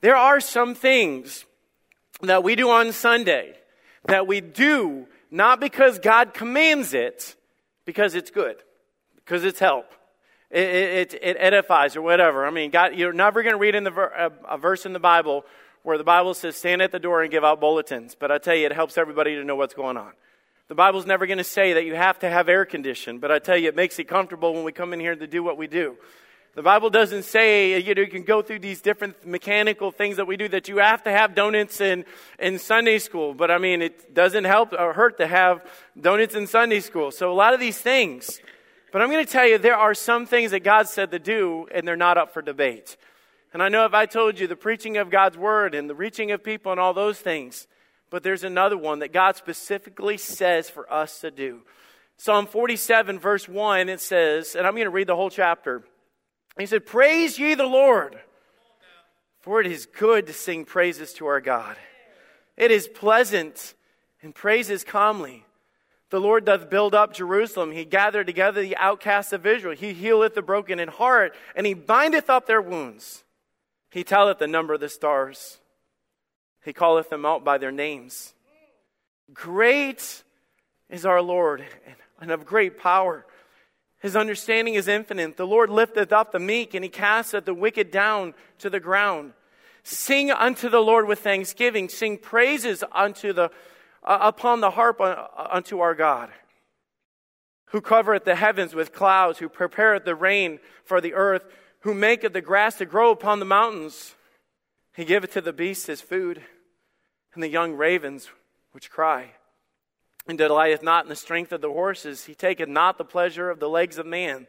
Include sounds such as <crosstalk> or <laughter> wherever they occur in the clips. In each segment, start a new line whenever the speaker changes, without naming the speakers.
There are some things that we do on Sunday that we do not because God commands it, because it's good, because it's help. It, it, it edifies or whatever. I mean, God, you're never going to read in the ver, a, a verse in the Bible where the Bible says, stand at the door and give out bulletins. But I tell you, it helps everybody to know what's going on. The Bible's never going to say that you have to have air conditioning, but I tell you, it makes it comfortable when we come in here to do what we do. The Bible doesn't say you, know, you can go through these different mechanical things that we do that you have to have donuts in, in Sunday school. But I mean, it doesn't help or hurt to have donuts in Sunday school. So a lot of these things. But I'm going to tell you, there are some things that God said to do, and they're not up for debate. And I know if I told you the preaching of God's word and the reaching of people and all those things, but there's another one that God specifically says for us to do. Psalm 47, verse 1, it says, and I'm going to read the whole chapter. He said, Praise ye the Lord, for it is good to sing praises to our God. It is pleasant and praises comely. The Lord doth build up Jerusalem. He gathered together the outcasts of Israel. He healeth the broken in heart, and he bindeth up their wounds. He telleth the number of the stars. He calleth them out by their names. Great is our Lord, and of great power. His understanding is infinite. The Lord lifteth up the meek, and he casteth the wicked down to the ground. Sing unto the Lord with thanksgiving. Sing praises unto the, uh, upon the harp uh, unto our God. Who covereth the heavens with clouds, who prepareth the rain for the earth, who maketh the grass to grow upon the mountains. He giveth to the beasts his food, and the young ravens which cry and delighteth not in the strength of the horses. He taketh not the pleasure of the legs of man.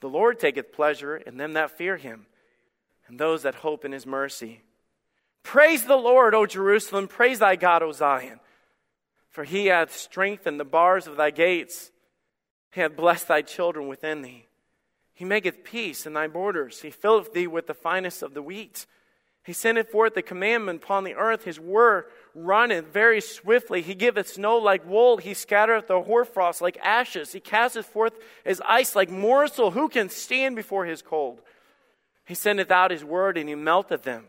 The Lord taketh pleasure in them that fear him, and those that hope in his mercy. Praise the Lord, O Jerusalem. Praise thy God, O Zion. For he hath strengthened the bars of thy gates. He hath blessed thy children within thee. He maketh peace in thy borders. He filleth thee with the finest of the wheat. He sendeth forth the commandment upon the earth. His word runneth very swiftly. He giveth snow like wool. He scattereth the hoarfrost like ashes. He casteth forth his ice like morsel. Who can stand before his cold? He sendeth out his word, and he melteth them.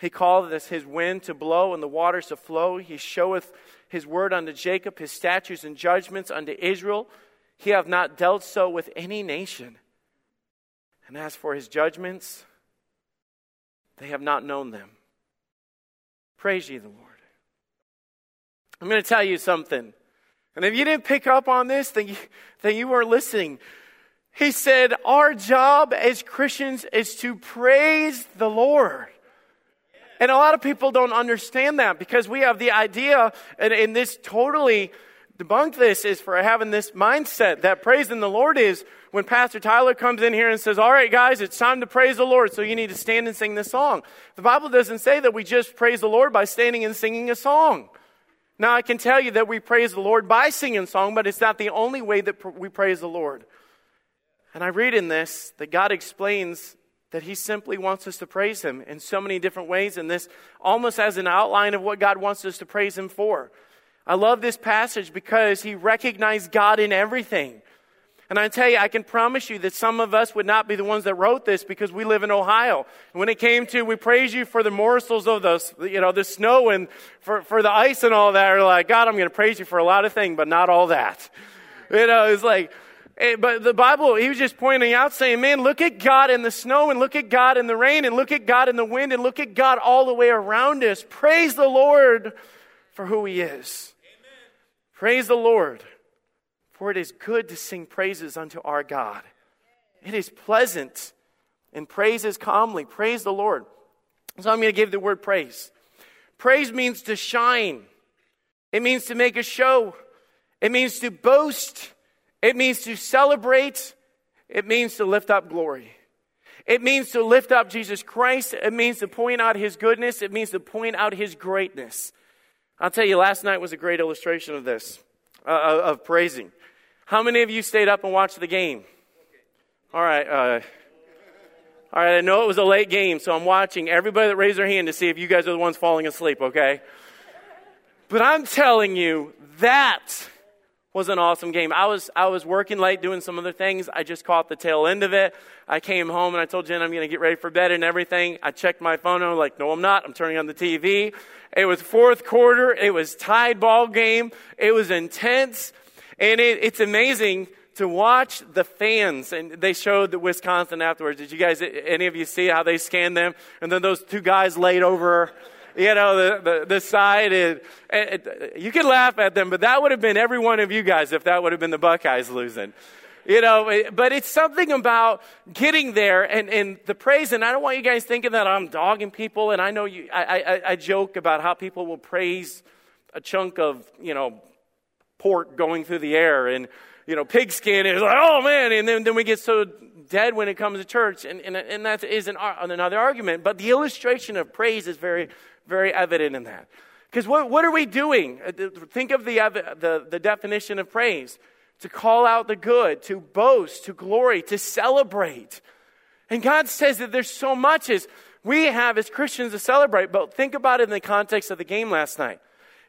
He calleth his wind to blow, and the waters to flow. He showeth his word unto Jacob, his statutes and judgments unto Israel. He hath not dealt so with any nation. And as for his judgments, they have not known them. Praise ye the Lord. I'm going to tell you something. And if you didn't pick up on this, then you, then you weren't listening. He said, Our job as Christians is to praise the Lord. And a lot of people don't understand that because we have the idea, and, and this totally debunk this is for having this mindset that praising the Lord is when Pastor Tyler comes in here and says, All right, guys, it's time to praise the Lord, so you need to stand and sing this song. The Bible doesn't say that we just praise the Lord by standing and singing a song. Now, I can tell you that we praise the Lord by singing song, but it's not the only way that we praise the Lord. And I read in this that God explains that He simply wants us to praise Him in so many different ways, and this almost as an outline of what God wants us to praise Him for. I love this passage because he recognized God in everything. And I tell you, I can promise you that some of us would not be the ones that wrote this because we live in Ohio. When it came to, we praise you for the morsels of the, you know, the snow and for, for the ice and all that, are like, God, I'm going to praise you for a lot of things, but not all that. <laughs> You know, it's like, eh, but the Bible, he was just pointing out, saying, man, look at God in the snow and look at God in the rain and look at God in the wind and look at God all the way around us. Praise the Lord for who he is. Praise the Lord, for it is good to sing praises unto our God. It is pleasant and praises comely. Praise the Lord. So I'm going to give the word praise. Praise means to shine, it means to make a show, it means to boast, it means to celebrate, it means to lift up glory. It means to lift up Jesus Christ. It means to point out his goodness. It means to point out his greatness. I'll tell you, last night was a great illustration of this, uh, of praising. How many of you stayed up and watched the game? All right. Uh, all right, I know it was a late game, so I'm watching everybody that raised their hand to see if you guys are the ones falling asleep, okay? But I'm telling you, that was an awesome game. I was, I was working late doing some other things. I just caught the tail end of it. I came home and I told Jen I'm going to get ready for bed and everything. I checked my phone and I'm like, no, I'm not. I'm turning on the TV. It was fourth quarter. It was tied ball game. It was intense. And it, it's amazing to watch the fans. And they showed the Wisconsin afterwards. Did you guys, any of you see how they scanned them? And then those two guys laid over you know, the, the, the side. And, and, you can laugh at them, but that would have been every one of you guys if that would have been the Buckeyes losing. You know, but it's something about getting there and, and the praise. And I don't want you guys thinking that I'm dogging people. And I know you, I, I, I joke about how people will praise a chunk of, you know, pork going through the air and, you know, pigskin is like, oh man. And then, then we get so dead when it comes to church. And, and, and that is an, another argument. But the illustration of praise is very, very evident in that. Because what, what are we doing? Uh, think of the, the, the definition of praise to call out the good, to boast, to glory, to celebrate. And God says that there's so much as we have as Christians to celebrate, but think about it in the context of the game last night.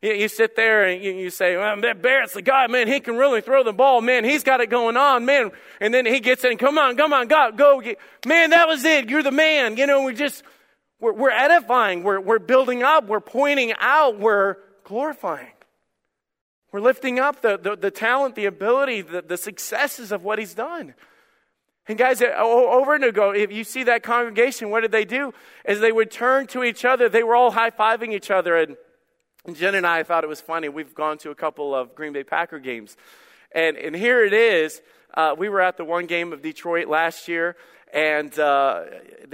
You, sit there and you, say, well, that Barrett's the guy, man, he can really throw the ball, man, he's got it going on, man. And then he gets in, come on, come on, God, go. Man, that was it, you're the man. You know, we just, we're, we're edifying, we're, we're building up, we're pointing out, we're glorifying. We're lifting up the, the, the talent, the ability, the, the successes of what he's done. And guys, uh, over and ago, if you see that congregation, what did they do? As they would turn to each other, they were all high fiving each other. And Jen and I thought it was funny. We've gone to a couple of Green Bay Packer games. And, and here it is. Uh, we were at the one game of Detroit last year, and uh,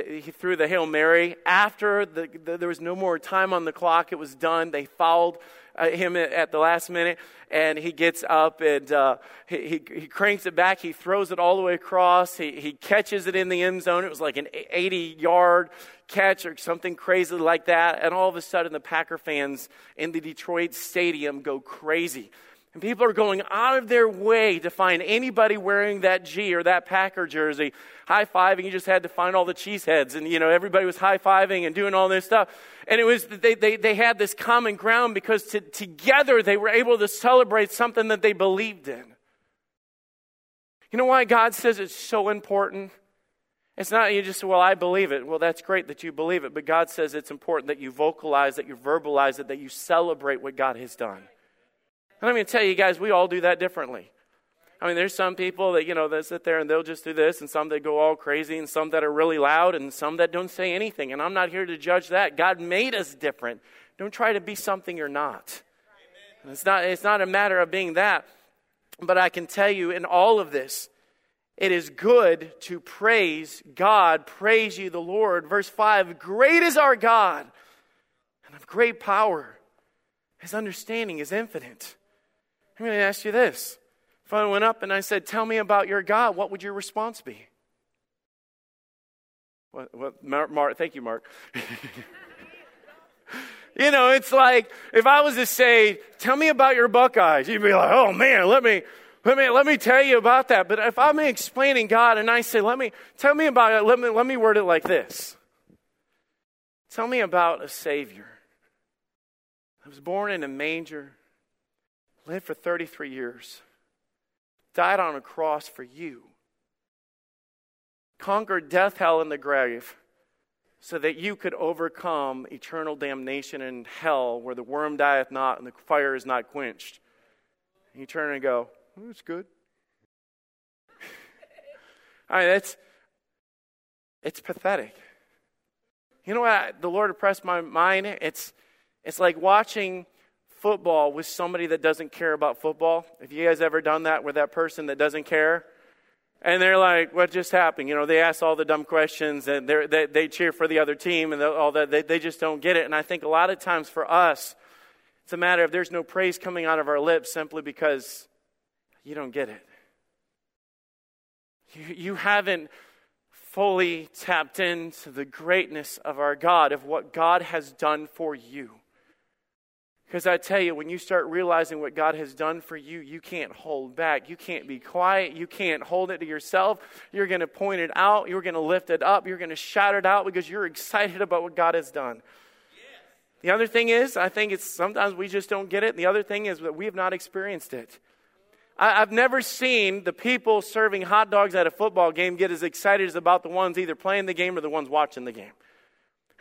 he threw the Hail Mary. After the, the, there was no more time on the clock, it was done. They fouled uh, him at the last minute, and he gets up and uh, he, he, he, cranks it back. He throws it all the way across. He, he catches it in the end zone. It was like an 80 yard catch or something crazy like that. And all of a sudden, the Packer fans in the Detroit stadium go crazy and people are going out of their way to find anybody wearing that G or that Packer jersey, high fiving. You just had to find all the cheeseheads, and you know everybody was high fiving and doing all this stuff. And it was they, they, they had this common ground because to, together they were able to celebrate something that they believed in. You know why God says it's so important? It's not you just well, I believe it. Well, that's great that you believe it, but God says it's important that you vocalize, that you verbalize it, that you celebrate what God has done. And I'm going to tell you guys, we all do that differently. I mean, there's some people that, you know, that sit there and they'll just do this, and some that go all crazy, and some that are really loud, and some that don't say anything. And I'm not here to judge that. God made us different. Don't try to be something you're not. It's not, it's not a matter of being that. But I can tell you in all of this, it is good to praise God. Praise you, the Lord. Verse 5 Great is our God, and of great power. His understanding is infinite. I'm going to ask you this. If I went up and I said, Tell me about your God, what would your response be? What, what, Mark, Mark, thank you, Mark. <laughs> you know, it's like if I was to say, Tell me about your Buckeyes, you'd be like, Oh man, let me. Let me, let me tell you about that. But if I'm explaining God and I say, let me, tell me about it, let me, let me word it like this. Tell me about a Savior. I was born in a manger, lived for 33 years, died on a cross for you, conquered death, hell, and the grave so that you could overcome eternal damnation and hell where the worm dieth not and the fire is not quenched. And you turn and go, that's good. <laughs> I mean, that's, it's pathetic. You know what? The Lord oppressed my mind. It's, it's like watching football with somebody that doesn't care about football. Have you guys ever done that with that person that doesn't care? And they're like, what just happened? You know, they ask all the dumb questions and they they cheer for the other team and all that. They, they just don't get it. And I think a lot of times for us, it's a matter of there's no praise coming out of our lips simply because you don't get it. You, you haven't fully tapped into the greatness of our God, of what God has done for you. Because I tell you, when you start realizing what God has done for you, you can't hold back. You can't be quiet. You can't hold it to yourself. You're going to point it out. You're going to lift it up. You're going to shout it out because you're excited about what God has done. The other thing is, I think it's sometimes we just don't get it. And the other thing is that we have not experienced it. I, I've never seen the people serving hot dogs at a football game get as excited as about the ones either playing the game or the ones watching the game.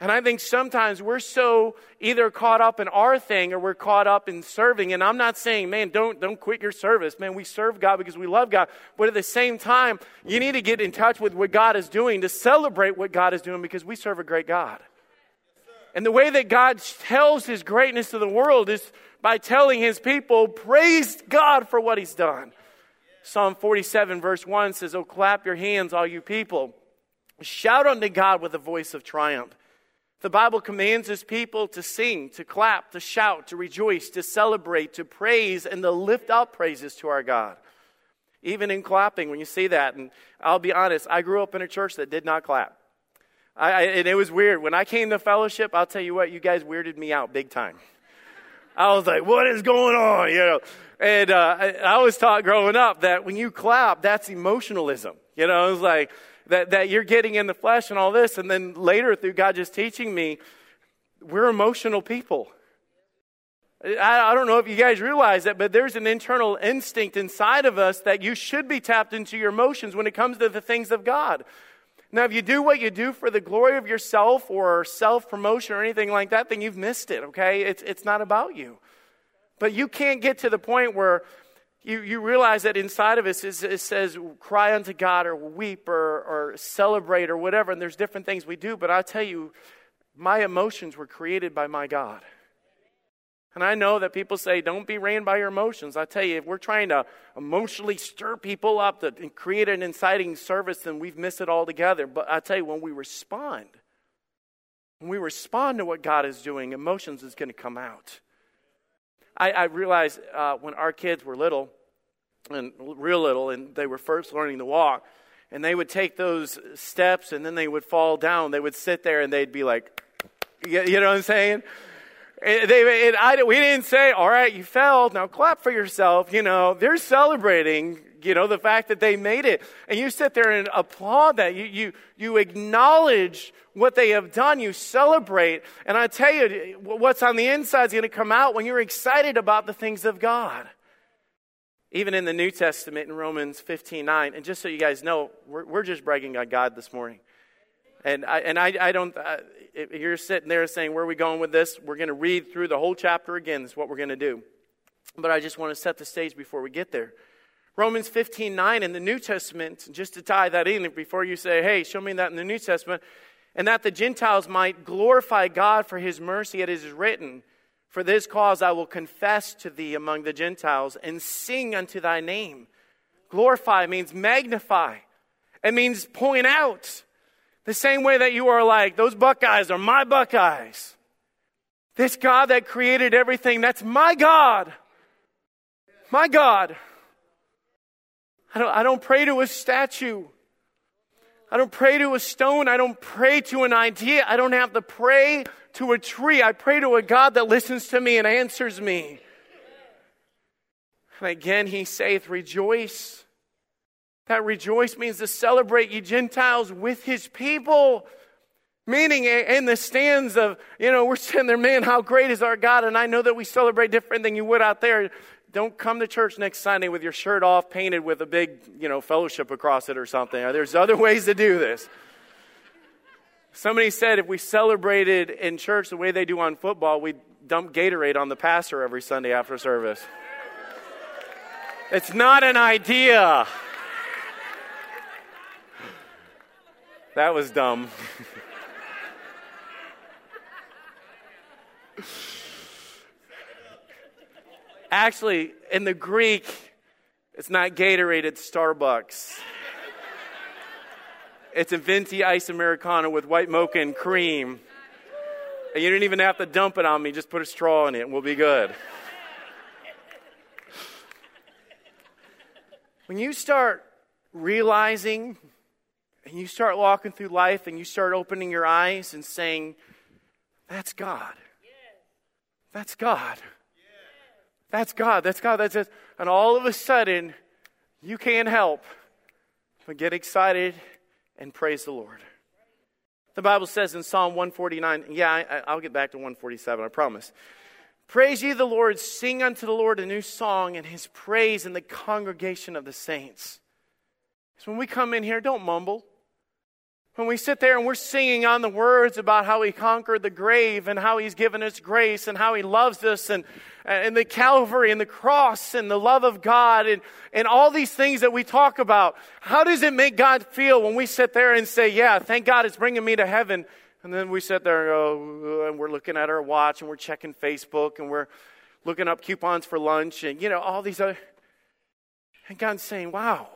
And I think sometimes we're so either caught up in our thing or we're caught up in serving. And I'm not saying, man, don't, don't quit your service. Man, we serve God because we love God. But at the same time, you need to get in touch with what God is doing to celebrate what God is doing because we serve a great God. And the way that God tells his greatness to the world is by telling his people, praise God for what he's done. Psalm 47, verse 1 says, Oh, clap your hands, all you people. Shout unto God with a voice of triumph. The Bible commands his people to sing, to clap, to shout, to rejoice, to celebrate, to praise, and to lift up praises to our God. Even in clapping, when you see that, and I'll be honest, I grew up in a church that did not clap. I, I, and it was weird. When I came to fellowship, I'll tell you what, you guys weirded me out big time. I was like, what is going on? You know, and uh, I, I was taught growing up that when you clap, that's emotionalism. You know, it was like, that, that you're getting in the flesh and all this. And then later, through God just teaching me, we're emotional people. I, I don't know if you guys realize that, but there's an internal instinct inside of us that you should be tapped into your emotions when it comes to the things of God. Now, if you do what you do for the glory of yourself or self promotion or anything like that, then you've missed it, okay? It's, it's not about you. But you can't get to the point where you, you realize that inside of us is, it says cry unto God or weep or, or celebrate or whatever, and there's different things we do, but I tell you, my emotions were created by my God. And I know that people say, don't be ran by your emotions. I tell you, if we're trying to emotionally stir people up to create an inciting service, then we've missed it altogether. But I tell you, when we respond, when we respond to what God is doing, emotions is going to come out. I, I realized uh, when our kids were little, and real little, and they were first learning to walk, and they would take those steps and then they would fall down. They would sit there and they'd be like, you know what I'm saying? And they, and I, we didn't say, all right, you fell, now clap for yourself. You know, they're celebrating, you know, the fact that they made it. And you sit there and applaud that. You, you, you acknowledge what they have done. You celebrate. And I tell you, what's on the inside is going to come out when you're excited about the things of God. Even in the New Testament in Romans 15 9, and just so you guys know, we're, we're just bragging on God this morning. And I, and I, I don't, if you're sitting there saying, Where are we going with this? We're going to read through the whole chapter again. That's what we're going to do. But I just want to set the stage before we get there. Romans 15 9 in the New Testament, just to tie that in before you say, Hey, show me that in the New Testament, and that the Gentiles might glorify God for his mercy, it is written, For this cause I will confess to thee among the Gentiles and sing unto thy name. Glorify means magnify, it means point out. The same way that you are like, those Buckeyes are my Buckeyes. This God that created everything, that's my God. My God. I don't, I don't pray to a statue. I don't pray to a stone. I don't pray to an idea. I don't have to pray to a tree. I pray to a God that listens to me and answers me. And again, he saith, Rejoice. That rejoice means to celebrate ye Gentiles with his people. Meaning, eh, in the stands of, you know, we're sitting there, man, how great is our God? And I know that we celebrate different than you would out there don't come to church next Sunday with your shirt off, painted with a big, you know, fellowship across it or something. There's other <laughs> ways to do this. Somebody said if we celebrated in church the way they do on football, we'd dump Gatorade on the pastor every Sunday after service. It's not an idea. That was dumb. <laughs> Actually, in the Greek, it's not Gatorade, it's Starbucks. It's a venti ice Americano with white mocha and cream. And you don't even have to dump it on me, just put a straw in it and we'll be good. When you start realizing and you start walking through life and you start opening your eyes and saying, That's God. That's God. That's God. That's God. That's it. And all of a sudden, you can't help but get excited and praise the Lord. The Bible says in Psalm 149, yeah, I, will get back to 147, I promise. Praise ye the Lord, sing unto the Lord a new song, and his praise in the congregation of the saints. So when we come in here, don't mumble. When we sit there and we're singing on the words about how he conquered the grave and how he's given us grace and how he loves us and, and the Calvary and the cross and the love of God and, and all these things that we talk about, how does it make God feel when we sit there and say, Yeah, thank God it's bringing me to heaven? And then we sit there and go, and we're looking at our watch and we're checking Facebook and we're looking up coupons for lunch and, you know, all these other. And God's saying, Wow,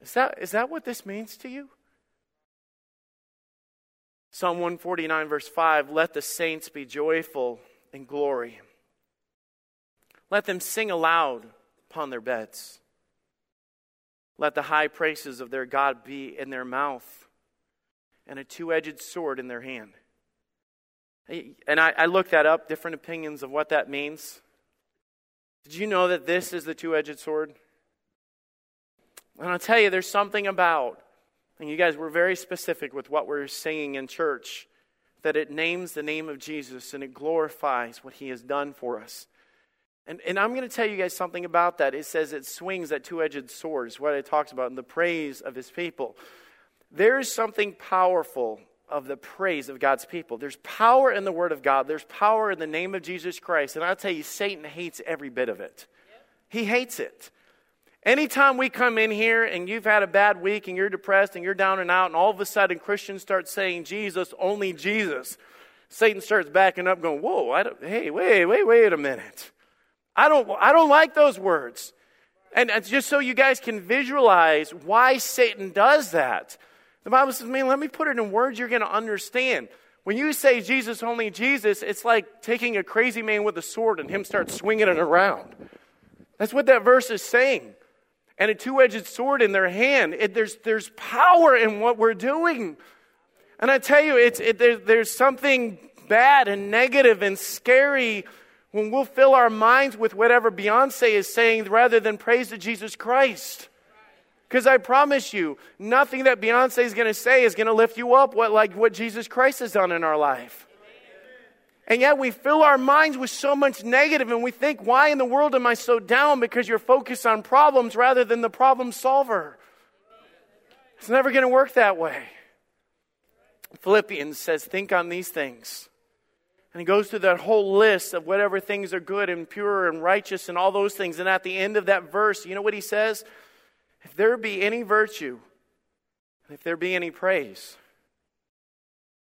is that, is that what this means to you? Psalm 149, verse 5 Let the saints be joyful in glory. Let them sing aloud upon their beds. Let the high praises of their God be in their mouth and a two edged sword in their hand. And I, I, looked that up, different opinions of what that means. Did you know that this is the two edged sword? And I'll tell you, there's something about and you guys were very specific with what we're singing in church that it names the name of Jesus and it glorifies what he has done for us. And, and I'm going to tell you guys something about that. It says it swings that two edged sword, is what it talks about in the praise of his people. There is something powerful of the praise of God's people. There's power in the Word of God, there's power in the name of Jesus Christ. And I'll tell you, Satan hates every bit of it. He hates it. Anytime we come in here and you've had a bad week and you're depressed and you're down and out, and all of a sudden Christians start saying Jesus, only Jesus, Satan starts backing up, going, Whoa, I don't, hey, wait, wait, wait a minute. I don't, I don't like those words. And just so you guys can visualize why Satan does that, the Bible says, man, let me put it in words you're going to understand. When you say Jesus, only Jesus, it's like taking a crazy man with a sword and him start swinging it around. That's what that verse is saying and a two edged sword in their hand. It, there's, there's power in what we're doing. And I tell you, it's, it, there, there's something bad and negative and scary when we'll fill our minds with whatever Beyonce is saying rather than praise to Jesus Christ. Because I promise you, nothing that Beyonce is going to say is going to lift you up what, like what Jesus Christ has done in our life. And yet we fill our minds with so much negative and we think, why in the world am I so down? Because you're focused on problems rather than the problem solver. It's never going to work that way. Philippians says, think on these things. And he goes through that whole list of whatever things are good and pure and righteous and all those things. And at the end of that verse, you know what he says? If there be any virtue, if there be any praise,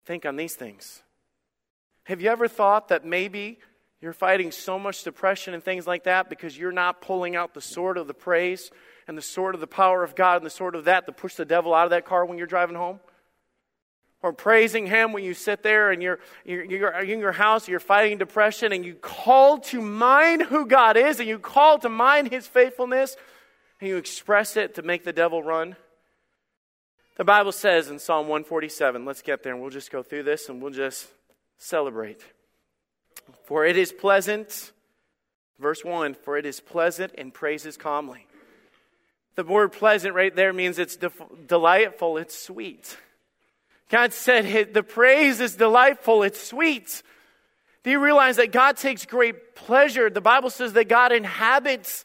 think on these things. Have you ever thought that maybe you're fighting so much depression and things like that because you're not pulling out the sword of the praise and the sword of the power of God and the sword of that to push the devil out of that car when you're driving home? Or praising Him when you sit there and you're, you're, you're in your house, you're fighting depression, and you call to mind who God is, and you call to mind His faithfulness, and you express it to make the devil run? The Bible says in Psalm 147, let's get there and we'll just go through this and we'll just celebrate. For it is pleasant, verse 1 for it is pleasant and praises comely. The word pleasant right there means it's de- delightful, it's sweet. God said the praise is delightful, it's sweet. Do you realize that God takes great pleasure? The Bible says that God inhabits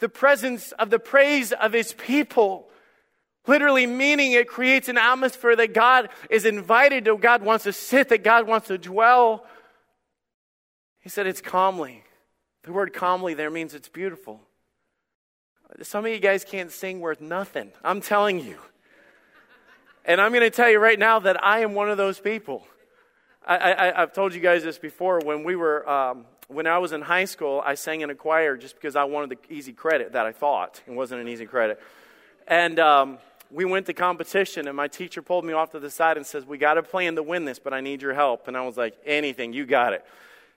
the presence of the praise of his people. Literally meaning it creates an atmosphere that God is invited to, God wants to sit, that God wants to dwell. He said it's comely. The word comely there means it's beautiful. Some of you guys can't sing worth nothing. I'm telling you. And I'm going to tell you right now that I am one of those people. I, have told you guys this before. When we were, um, when I was in high school, I sang in a choir just because I wanted the easy credit that I thought. It wasn't an easy credit. And um, we went to competition, and my teacher pulled me off to the side and says, We got a plan to win this, but I need your help. And I was like, Anything, you got it.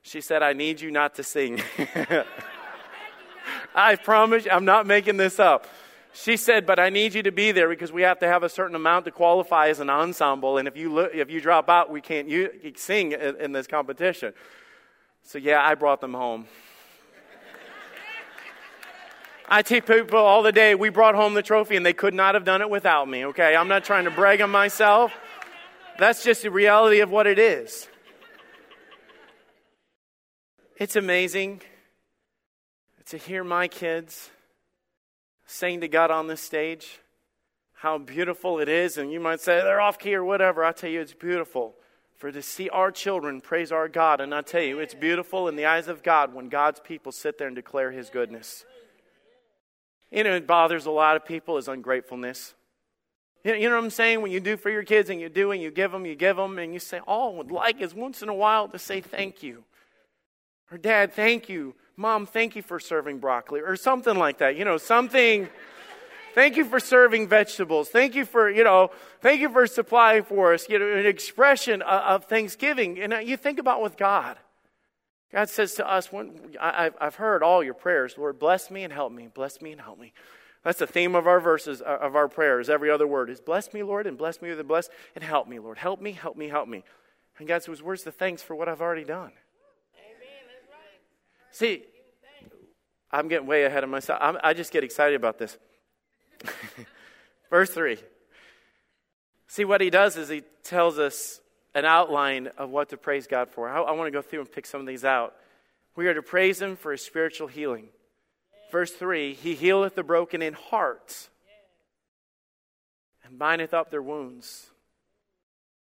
She said, I need you not to sing. <laughs> I promise I'm not making this up. She said, but I need you to be there because we have to have a certain amount to qualify as an ensemble. And if you, look, if you drop out, we can't you, sing in, in this competition. So, yeah, I brought them home. I tell people all the day, we brought home the trophy and they could not have done it without me, okay? I'm not trying to brag on myself. That's just the reality of what it is. It's amazing to hear my kids sing to God on this stage, how beautiful it is. And you might say they're off key or whatever. I tell you, it's beautiful for to see our children praise our God. And I tell you, it's beautiful in the eyes of God when God's people sit there and declare His goodness. You know, it bothers a lot of people is ungratefulness. You know what I'm saying? When you do for your kids and you do and you give them, you give them, and you say, All I would like is once in a while to say thank you. Or, Dad, thank you. Mom, thank you for serving broccoli. Or something like that. You know, something. Thank you for serving vegetables. Thank you for, you know, thank you for supplying for us, you know, an expression of, thanksgiving. And uh, you think about with God. God says to us, when, I, have heard all your prayers. Lord, bless me and help me. Bless me and help me. That's the theme of our verses, uh, of our prayers. Every other word is bless me, Lord, and bless me with the bless, and help me, Lord. Help me, help me, help me. And God says, Where's the thanks for what I've already done? Amen. Right. See, I'm getting way ahead of myself. I'm, I just get excited about this. <laughs> Verse 3. See, what he does is he tells us an outline of what to praise God for. I, I want to go through and pick some of these out. We are to praise him for his spiritual healing. Verse 3 He healeth the broken in heart and bindeth up their wounds.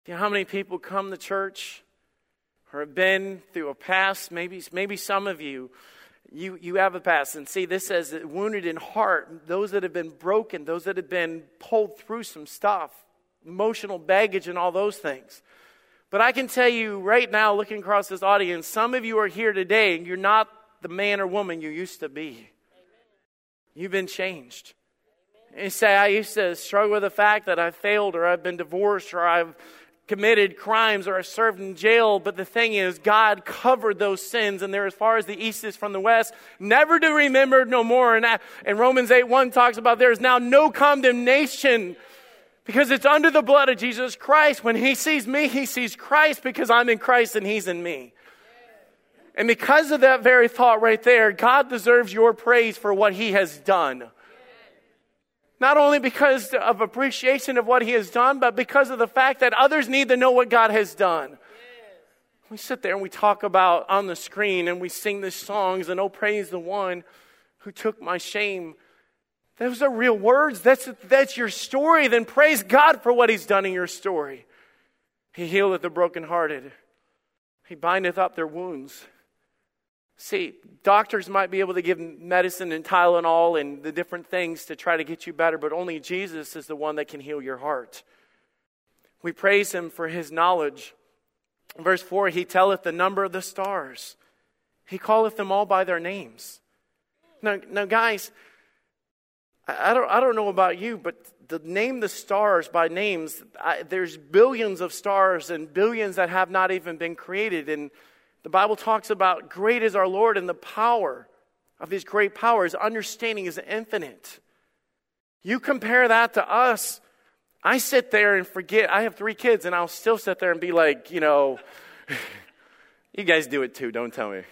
You know how many people come to church or have been through a past? Maybe, maybe some of you, you, you have a past. And see, this says wounded in heart, those that have been broken, those that have been pulled through some stuff, emotional baggage, and all those things. But I can tell you right now, looking across this audience, some of you are here today and you're not the man or woman you used to be. You've been changed. And you say, I used to struggle with the fact that I failed or I've been divorced or I've committed crimes or I served in jail. But the thing is, God covered those sins and they're as far as the east is from the west, never to remember no more. And, and Romans 8 1 talks about there is now no condemnation because it's under the blood of Jesus Christ. When he sees me, he sees Christ because I'm in Christ and he's in me. And because of that very thought right there, God deserves your praise for what He has done. Not only because of appreciation of what He has done, but because of the fact that others need to know what God has done. We sit there and we talk about on the screen and we sing these songs and oh, praise the one who took my shame. Those are real words. That's, that's your story. Then praise God for what He's done in your story. He healeth the brokenhearted, He bindeth up their wounds. See, doctors might be able to give medicine and Tylenol and the different things to try to get you better, but only Jesus is the one that can heal your heart. We praise him for his knowledge. Verse 4 He telleth the number of the stars, he calleth them all by their names. Now, now guys, I don't, I don't know about you, but to name the stars by names, I, there's billions of stars and billions that have not even been created. And the Bible talks about great is our Lord and the power of his great power. His understanding is infinite. You compare that to us. I sit there and forget. I have three kids, and I'll still sit there and be like, you know, <laughs> you guys do it too, don't tell me.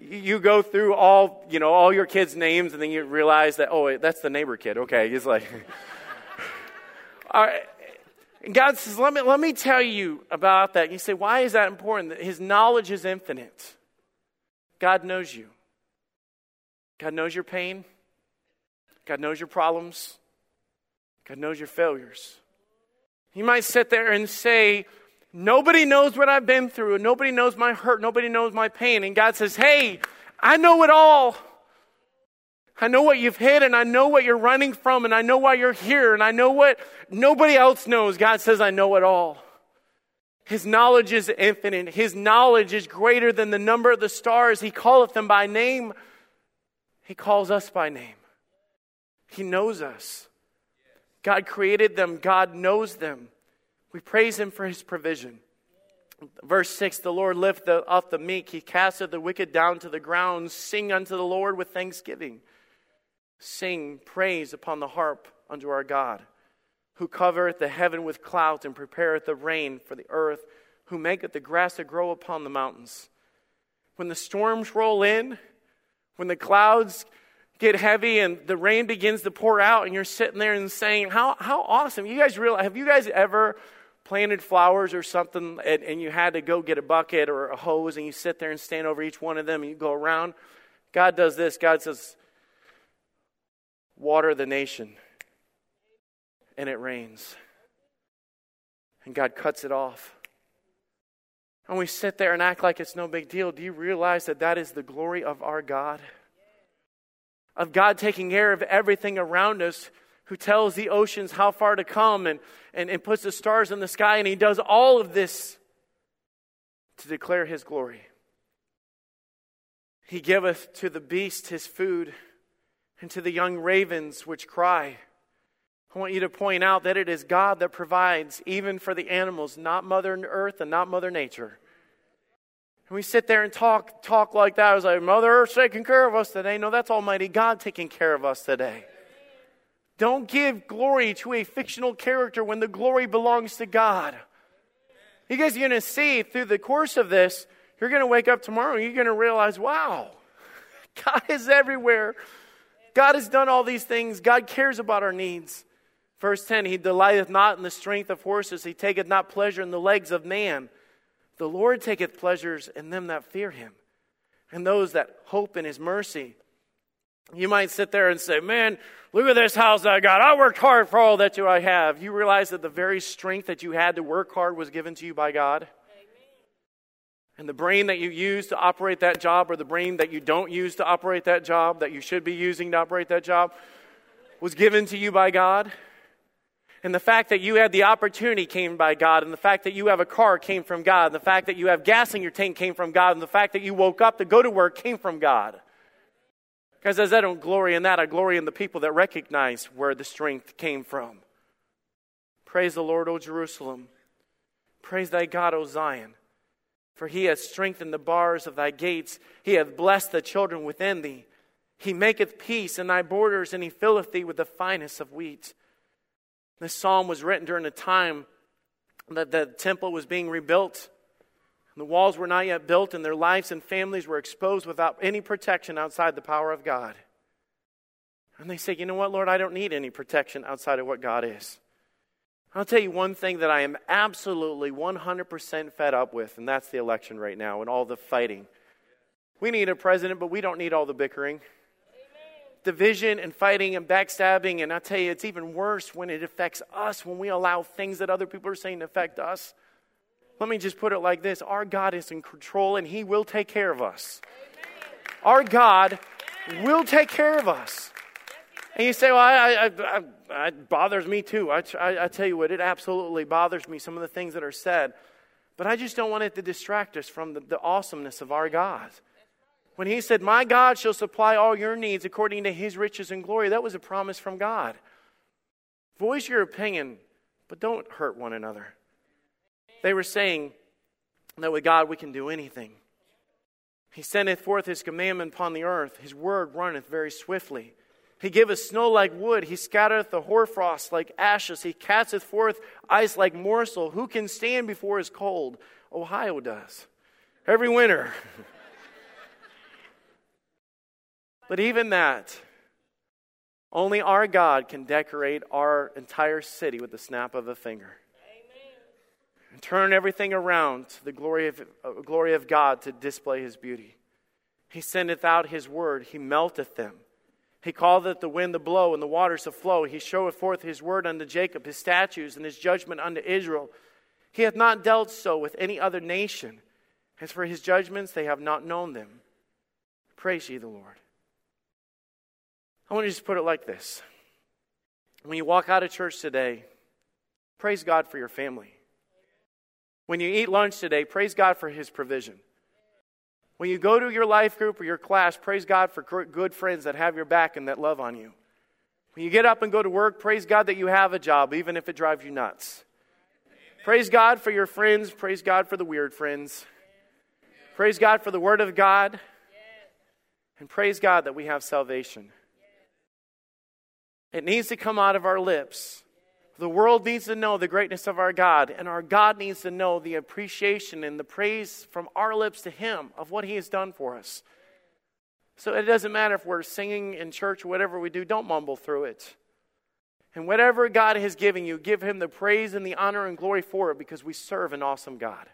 You go through all, you know, all your kids' names, and then you realize that, oh, that's the neighbor kid. Okay, he's like, <laughs> all right. And God says, let me, let me tell you about that. And you say, why is that important? His knowledge is infinite. God knows you. God knows your pain. God knows your problems. God knows your failures. You might sit there and say, Nobody knows what I've been through. Nobody knows my hurt. Nobody knows my pain. And God says, Hey, I know it all. I know what you've hid and I know what you're running from and I know why you're here and I know what nobody else knows. God says, I know it all. His knowledge is infinite. His knowledge is greater than the number of the stars. He calleth them by name. He calls us by name. He knows us. God created them. God knows them. We praise him for his provision. Verse 6 The Lord lifteth up the meek, he casteth the wicked down to the ground. Sing unto the Lord with thanksgiving. Sing praise upon the harp unto our God, who covereth the heaven with clouds and prepareth the rain for the earth, who maketh the grass to grow upon the mountains. When the storms roll in, when the clouds get heavy and the rain begins to pour out, and you're sitting there and saying, How, how awesome. You guys realize, have you guys ever planted flowers or something and, and you had to go get a bucket or a hose and you sit there and stand over each one of them and you go around, God does this. God says, water the nation. And it rains. And God cuts it off. And we sit there and act like it's no big deal. Do you realize that that is the glory of our God? Of God taking care of everything around us, who tells the oceans how far to come and, and, and puts the stars in the sky, and He does all of this to declare His glory. He giveth to the beast his food, and to the young ravens which cry. I want you to point out that it is God that provides even for the animals, not Mother Earth and not Mother Nature. And we sit there and talk, talk like that. I was like, Mother Earth's taking care of us today. No, that's Almighty God taking care of us today. Don't give glory to a fictional character when the glory belongs to God. You guys are going to see through the course of this, you're going to wake up tomorrow and you're going to realize, wow, <laughs> God is everywhere. God has done all these things. God cares about our needs. Verse 10 He delighteth not in the strength of horses, He taketh not pleasure in the legs of man. The Lord taketh pleasures in them that fear Him, and those that hope in His mercy. You might sit there and say, Man, look at this house I got. I worked hard for all that you I have. You realize that the very strength that you had to work hard was given to you by God? And the brain that you use to operate that job, or the brain that you don't use to operate that job, that you should be using to operate that job, was given to you by God? And the fact that you had the opportunity came by God, and the fact that you have a car came from God, and the fact that you have gas in your tank came from God, and the fact that you woke up to go to work came from God. Because as I don't glory in that, I glory in the people that recognize where the strength came from. Praise the Lord, O Jerusalem. Praise thy God, O Zion. For he hath strengthened the bars of thy gates, he hath blessed the children within thee. He maketh peace in thy borders, and he filleth thee with the finest of wheat. This psalm was written during a time that the temple was being rebuilt. The walls were not yet built, and their lives and families were exposed without any protection outside the power of God. And they say, You know what, Lord? I don't need any protection outside of what God is. I'll tell you one thing that I am absolutely 100% fed up with, and that's the election right now and all the fighting. We need a president, but we don't need all the bickering division and fighting and backstabbing. And I tell you, it's even worse when it affects us, when we allow things that other people are saying to affect us. Let me just put it like this Our God is in control and He will take care of us. Our God will take care of us. And you say, well, I, I, I, it bothers me too. I, I, tell you what, it absolutely bothers me, some of the things that are said. But I just don't want it to distract us from the, the awesomeness of our God. When he said, My God shall supply all your needs according to his riches and glory, that was a promise from God. Voice your opinion, but don't hurt one another. They were saying that with God we can do anything. He sendeth forth his commandment upon the earth, his word runneth very swiftly. He giveth snow like wood, he scattereth the hoarfrost like ashes, he casteth forth ice like morsel. Who can stand before his cold? Ohio does. Every winter. <laughs> But even that, only our God can decorate our entire city with the snap of a finger. Turn everything around to the glory of, uh, glory of God to display his beauty. He sendeth out his word, he melteth them. He calleth the wind to blow and the waters to flow. He showeth forth his word unto Jacob, his statutes and his judgment unto Israel. He hath not dealt so with any other nation. As for his judgments, they have not known them. Praise ye the Lord. I want to just put it like this. When you walk out of church today, praise God for your family. When you eat lunch today, praise God for His provision. When you go to your life group or your class, praise God for good friends that have your back and that love on you. When you get up and go to work, praise God that you have a job, even if it drives you nuts. Praise God for your friends. Praise God for the weird friends. Praise God for the Word of God. And praise God that we have salvation. It needs to come out of our lips. The world needs to know the greatness of our God, and our God needs to know the appreciation and the praise from our lips to Him of what He has done for us. So it doesn't matter if we're singing in church or whatever we do, don't mumble through it. And whatever God has given you, give him the praise and the honor and glory for it because we serve an awesome God.